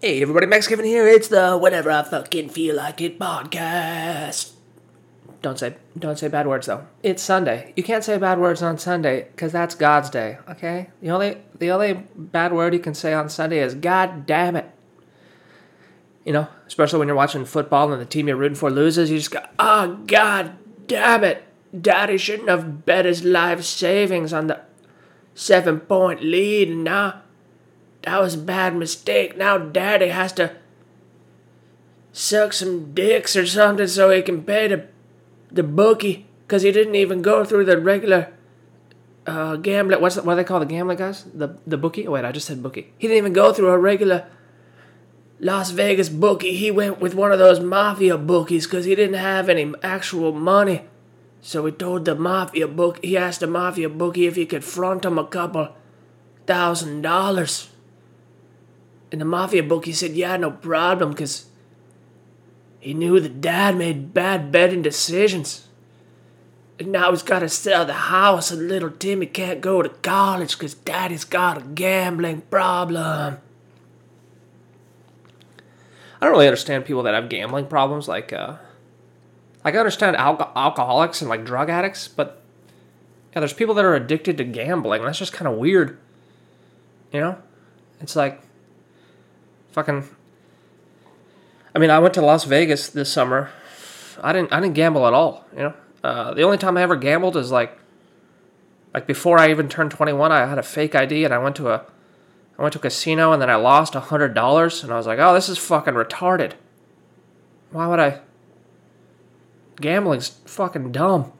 Hey, everybody, Max Kevin here. It's the Whenever I Fucking Feel Like It podcast. Don't say don't say bad words though. It's Sunday. You can't say bad words on Sunday because that's God's day. Okay. The only the only bad word you can say on Sunday is God damn it. You know, especially when you're watching football and the team you're rooting for loses, you just go, oh God damn it. Daddy shouldn't have bet his life savings on the seven point lead now that was a bad mistake. Now daddy has to suck some dicks or something so he can pay the the bookie because he didn't even go through the regular uh, gambling. What's the, what do they call the gambling guys? The the bookie. Oh, wait, I just said bookie. He didn't even go through a regular Las Vegas bookie. He went with one of those mafia bookies because he didn't have any actual money. So he told the mafia book. He asked the mafia bookie if he could front him a couple thousand dollars. And the mafia bookie said, "Yeah, no problem," because he knew that dad made bad betting decisions. And now he's got to sell the house, and little Timmy can't go to college because daddy's got a gambling problem. I don't really understand people that have gambling problems. Like, uh, like I understand al- alcoholics and like drug addicts, but yeah, there's people that are addicted to gambling. That's just kind of weird. You know, it's like fucking I mean, I went to Las Vegas this summer. I didn't I didn't gamble at all, you know. Uh, the only time I ever gambled is like like before I even turned 21, I had a fake ID and I went to a I went to a casino and then I lost hundred dollars and I was like, oh, this is fucking retarded. Why would I? Gambling's fucking dumb.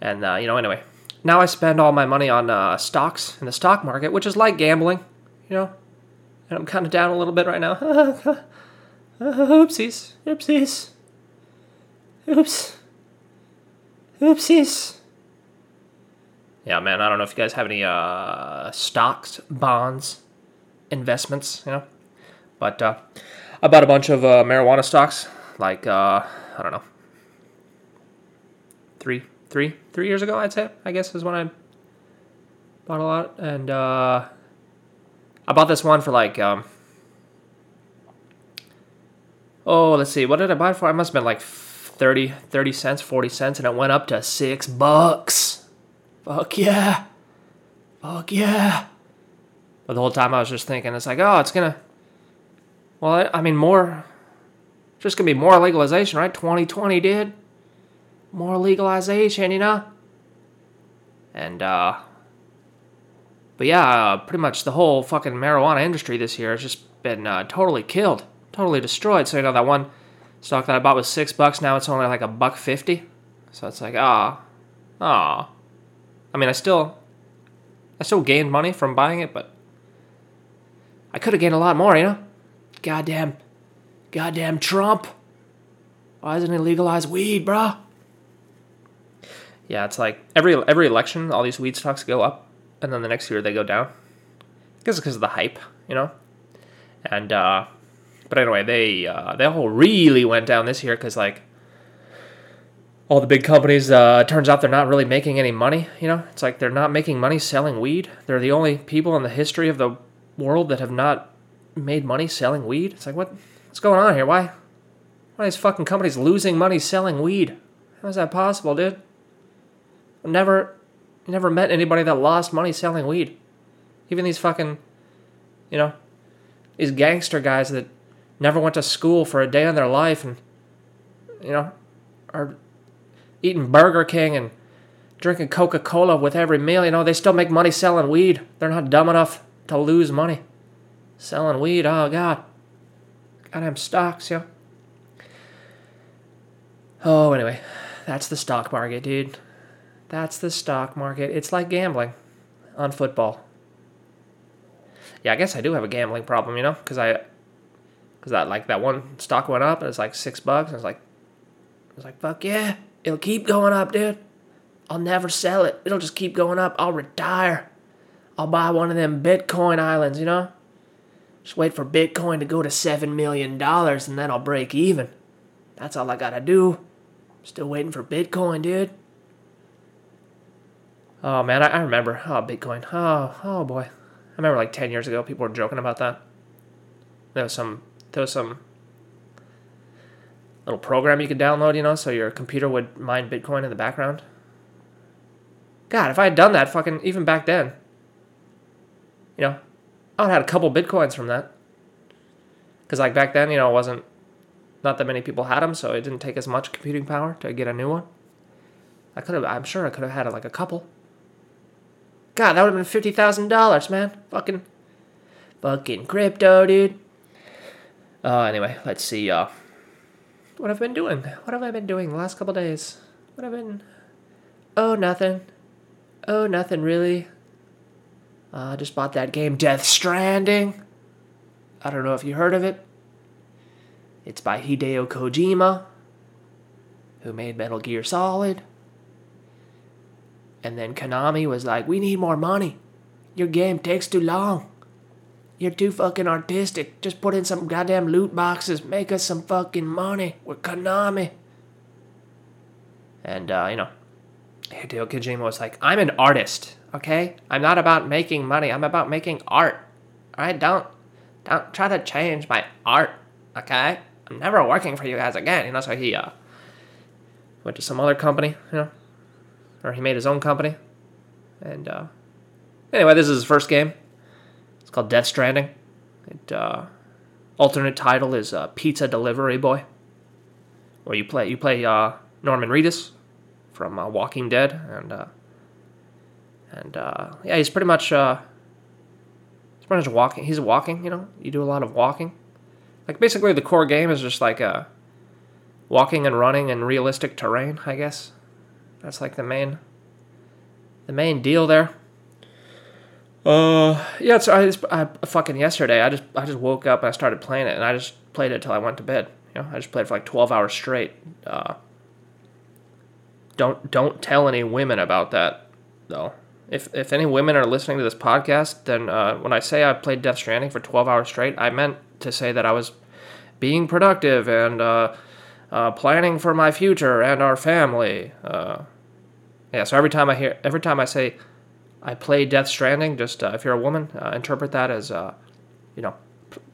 And uh, you know, anyway, now I spend all my money on uh, stocks in the stock market, which is like gambling, you know. And I'm kind of down a little bit right now. Oopsies. Oopsies. Oops. Oopsies. Yeah, man, I don't know if you guys have any uh, stocks, bonds, investments, you know. But uh, I bought a bunch of uh, marijuana stocks, like, uh, I don't know, three, three, three years ago, I'd say, I guess is when I bought a lot. And, uh, I bought this one for like um Oh, let's see. What did I buy for? I must have been like 30 30 cents, 40 cents and it went up to 6 bucks. Fuck yeah. Fuck yeah. But the whole time I was just thinking it's like, "Oh, it's to Well, I, I mean more just to be more legalization, right? 2020 did. More legalization, you know? And uh but yeah, uh, pretty much the whole fucking marijuana industry this year has just been uh, totally killed, totally destroyed. So you know that one stock that I bought was six bucks. Now it's only like a buck fifty. So it's like ah, ah. I mean, I still, I still gained money from buying it, but I could have gained a lot more. You know, goddamn, goddamn Trump. Why doesn't he legalize weed, bruh? Yeah, it's like every every election, all these weed stocks go up and then the next year they go down. I guess because of the hype, you know. And uh, but anyway, they uh, they all really went down this year because like all the big companies. Uh, turns out they're not really making any money. You know, it's like they're not making money selling weed. They're the only people in the history of the world that have not made money selling weed. It's like what what's going on here? Why why are these fucking companies losing money selling weed? How is that possible, dude? Never I never met anybody that lost money selling weed. Even these fucking, you know, these gangster guys that never went to school for a day in their life and, you know, are eating Burger King and drinking Coca Cola with every meal. You know, they still make money selling weed. They're not dumb enough to lose money selling weed. Oh, God. Goddamn stocks, yo. Oh, anyway, that's the stock market, dude. That's the stock market. It's like gambling on football. Yeah, I guess I do have a gambling problem, you know, because I, because that like that one stock went up and it's like six bucks. And it's like, it's like fuck yeah, it'll keep going up, dude. I'll never sell it. It'll just keep going up. I'll retire. I'll buy one of them Bitcoin islands, you know. Just wait for Bitcoin to go to seven million dollars and then I'll break even. That's all I gotta do. Still waiting for Bitcoin, dude. Oh man, I, I remember. Oh, Bitcoin. Oh, oh boy. I remember like ten years ago, people were joking about that. There was some there was some little program you could download, you know, so your computer would mine Bitcoin in the background. God, if I had done that fucking even back then, you know, I would have had a couple Bitcoins from that. Because like back then, you know, it wasn't not that many people had them, so it didn't take as much computing power to get a new one. I could have, I'm sure I could have had like a couple. God, that would have been fifty thousand dollars, man. Fucking, fucking crypto, dude. Uh, anyway, let's see. Uh, what I've I been doing? What have I been doing the last couple days? What have I been? Oh, nothing. Oh, nothing really. I uh, just bought that game Death Stranding. I don't know if you heard of it. It's by Hideo Kojima, who made Metal Gear Solid. And then Konami was like, We need more money. Your game takes too long. You're too fucking artistic. Just put in some goddamn loot boxes. Make us some fucking money. We're Konami. And, uh, you know, Hideo Kojima was like, I'm an artist, okay? I'm not about making money. I'm about making art. All right? Don't, don't try to change my art, okay? I'm never working for you guys again. You know, so he, uh, went to some other company, you know, or he made his own company. And, uh, anyway, this is his first game It's called Death Stranding. It, uh, alternate title is uh, Pizza Delivery Boy, where you play you play uh, Norman Reedus from uh, Walking Dead, and uh, and uh, yeah, he's pretty much uh, he's pretty much walking. He's walking, you know. You do a lot of walking. Like basically, the core game is just like walking and running in realistic terrain. I guess that's like the main the main deal there. Uh, yeah. So I just I, fucking yesterday. I just I just woke up and I started playing it, and I just played it till I went to bed. You know, I just played for like twelve hours straight. Uh, don't don't tell any women about that, though. If if any women are listening to this podcast, then uh, when I say I played Death Stranding for twelve hours straight, I meant to say that I was being productive and uh, uh, planning for my future and our family. Uh, yeah. So every time I hear, every time I say I play Death Stranding. Just uh, if you're a woman, uh, interpret that as, uh, you know,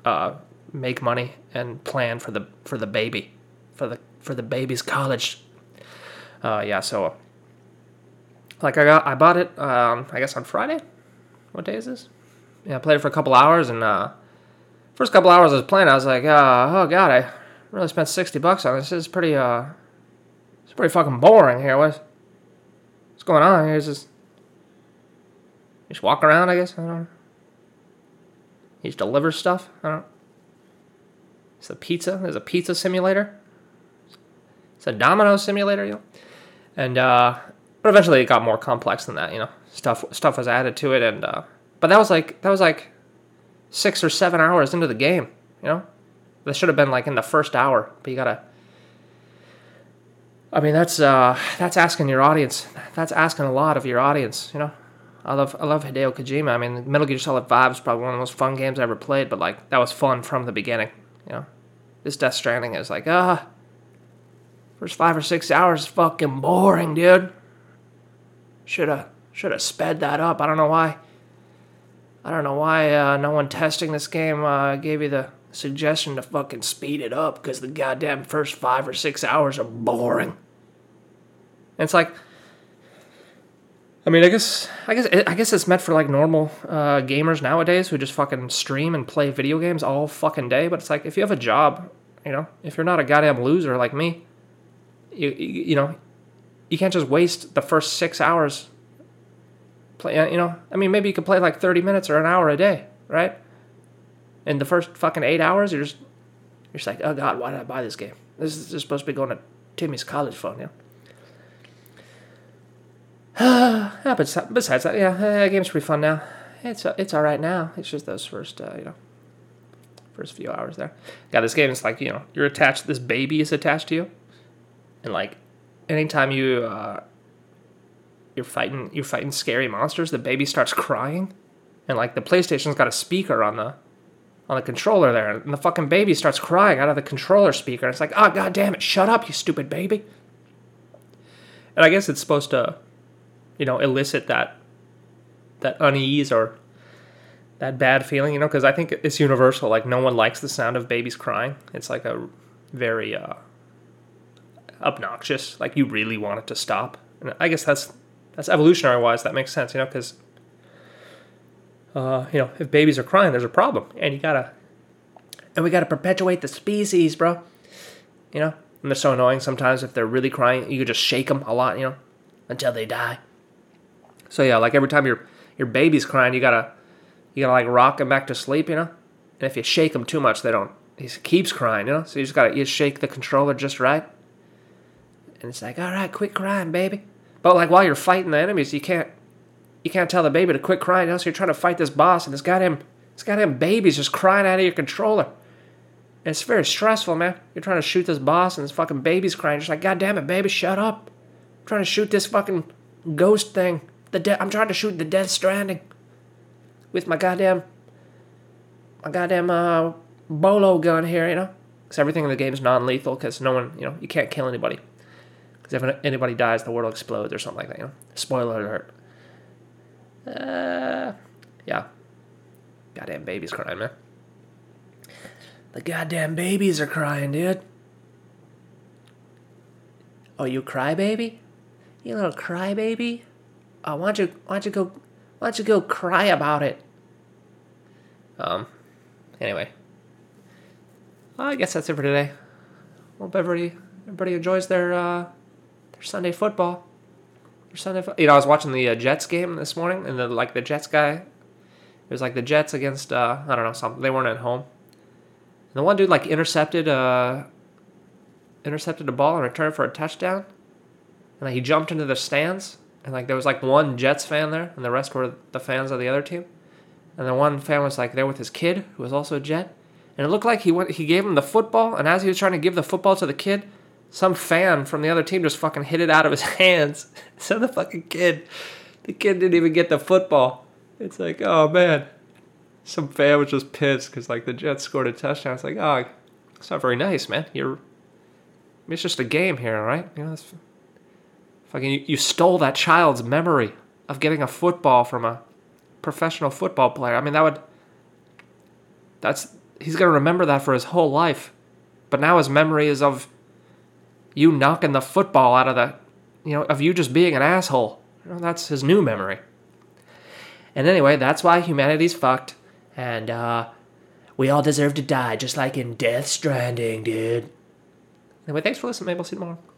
uh, make money and plan for the for the baby, for the for the baby's college. Yeah, so like I got I bought it. Um, I guess on Friday. What day is this? Yeah, I played it for a couple hours, and first couple hours I was playing, I was like, oh god, I really spent sixty bucks on this. This is pretty uh, it's pretty fucking boring here. What's what's going on here? Is this just walk around, I guess. I don't know. He just delivers stuff. I don't. It's a pizza. There's a pizza simulator. It's a domino simulator, you know. And uh, but eventually it got more complex than that, you know. Stuff stuff was added to it, and uh, but that was like that was like six or seven hours into the game, you know. That should have been like in the first hour, but you gotta. I mean, that's uh, that's asking your audience. That's asking a lot of your audience, you know. I love I love Hideo Kojima. I mean, Metal Gear Solid Five is probably one of the most fun games I ever played. But like, that was fun from the beginning. You know, this Death Stranding is like, ah, first five or six hours is fucking boring, dude. Shoulda shoulda sped that up. I don't know why. I don't know why uh, no one testing this game uh, gave you the suggestion to fucking speed it up because the goddamn first five or six hours are boring. And it's like I mean, I guess I guess I guess it's meant for like normal uh, gamers nowadays who just fucking stream and play video games all fucking day. But it's like if you have a job, you know, if you're not a goddamn loser like me, you you, you know, you can't just waste the first six hours. Play, you know, I mean, maybe you could play like thirty minutes or an hour a day, right? In the first fucking eight hours, you're just you're just like, oh god, why did I buy this game? This is, is supposed to be going to Timmy's college fund, you know. yeah, but besides that, yeah, the game's pretty fun now. It's uh, it's all right now. It's just those first, uh, you know, first few hours there. Yeah, this game is like you know you're attached. This baby is attached to you, and like anytime you uh, you're fighting you're fighting scary monsters, the baby starts crying, and like the PlayStation's got a speaker on the on the controller there, and the fucking baby starts crying out of the controller speaker. It's like, oh god damn it, shut up, you stupid baby. And I guess it's supposed to you know, elicit that that unease or that bad feeling, you know, because I think it's universal. Like no one likes the sound of babies crying. It's like a very uh, obnoxious. Like you really want it to stop. And I guess that's that's evolutionary wise. That makes sense, you know, because uh, you know if babies are crying, there's a problem, and you gotta and we gotta perpetuate the species, bro. You know, and they're so annoying sometimes if they're really crying. You could just shake them a lot, you know, until they die. So yeah, like every time your your baby's crying, you gotta you gotta like rock them back to sleep, you know. And if you shake them too much, they don't. He keeps crying, you know. So you just gotta you shake the controller just right. And it's like, all right, quit crying, baby. But like while you're fighting the enemies, you can't you can't tell the baby to quit crying. else you're trying to fight this boss, and this goddamn this goddamn baby's just crying out of your controller. And it's very stressful, man. You're trying to shoot this boss, and this fucking baby's crying. Just like, God damn it, baby, shut up. I'm trying to shoot this fucking ghost thing. The de- I'm trying to shoot the Death Stranding with my goddamn my goddamn uh, bolo gun here, you know. Because everything in the game is non-lethal. Because no one, you know, you can't kill anybody. Because if anybody dies, the world explodes or something like that. You know. Spoiler alert. Uh, yeah. Goddamn babies crying, man. The goddamn babies are crying, dude. Oh, you cry baby? You little cry baby? Oh, why don't you why don't you go why don't you go cry about it? Um anyway. I guess that's it for today. Hope everybody everybody enjoys their uh their Sunday football. Sunday you know, I was watching the uh, Jets game this morning and the like the Jets guy it was like the Jets against uh I don't know, something they weren't at home. And the one dude like intercepted uh intercepted a ball and returned for a touchdown. And like, he jumped into the stands and like there was like one Jets fan there and the rest were the fans of the other team. And the one fan was like there with his kid who was also a Jet. And it looked like he went he gave him the football and as he was trying to give the football to the kid, some fan from the other team just fucking hit it out of his hands. so the fucking kid the kid didn't even get the football. It's like, oh man. Some fan was just pissed because like the Jets scored a touchdown. It's like, oh, it's not very nice, man. You're, it's just a game here, all right? You know, it's fucking. You, you stole that child's memory of getting a football from a professional football player. I mean, that would. That's he's gonna remember that for his whole life, but now his memory is of you knocking the football out of the, you know, of you just being an asshole. You know, that's his new memory. And anyway, that's why humanity's fucked. And uh, we all deserve to die, just like in Death Stranding, dude. Anyway, thanks for listening. Maybe I'll see you tomorrow.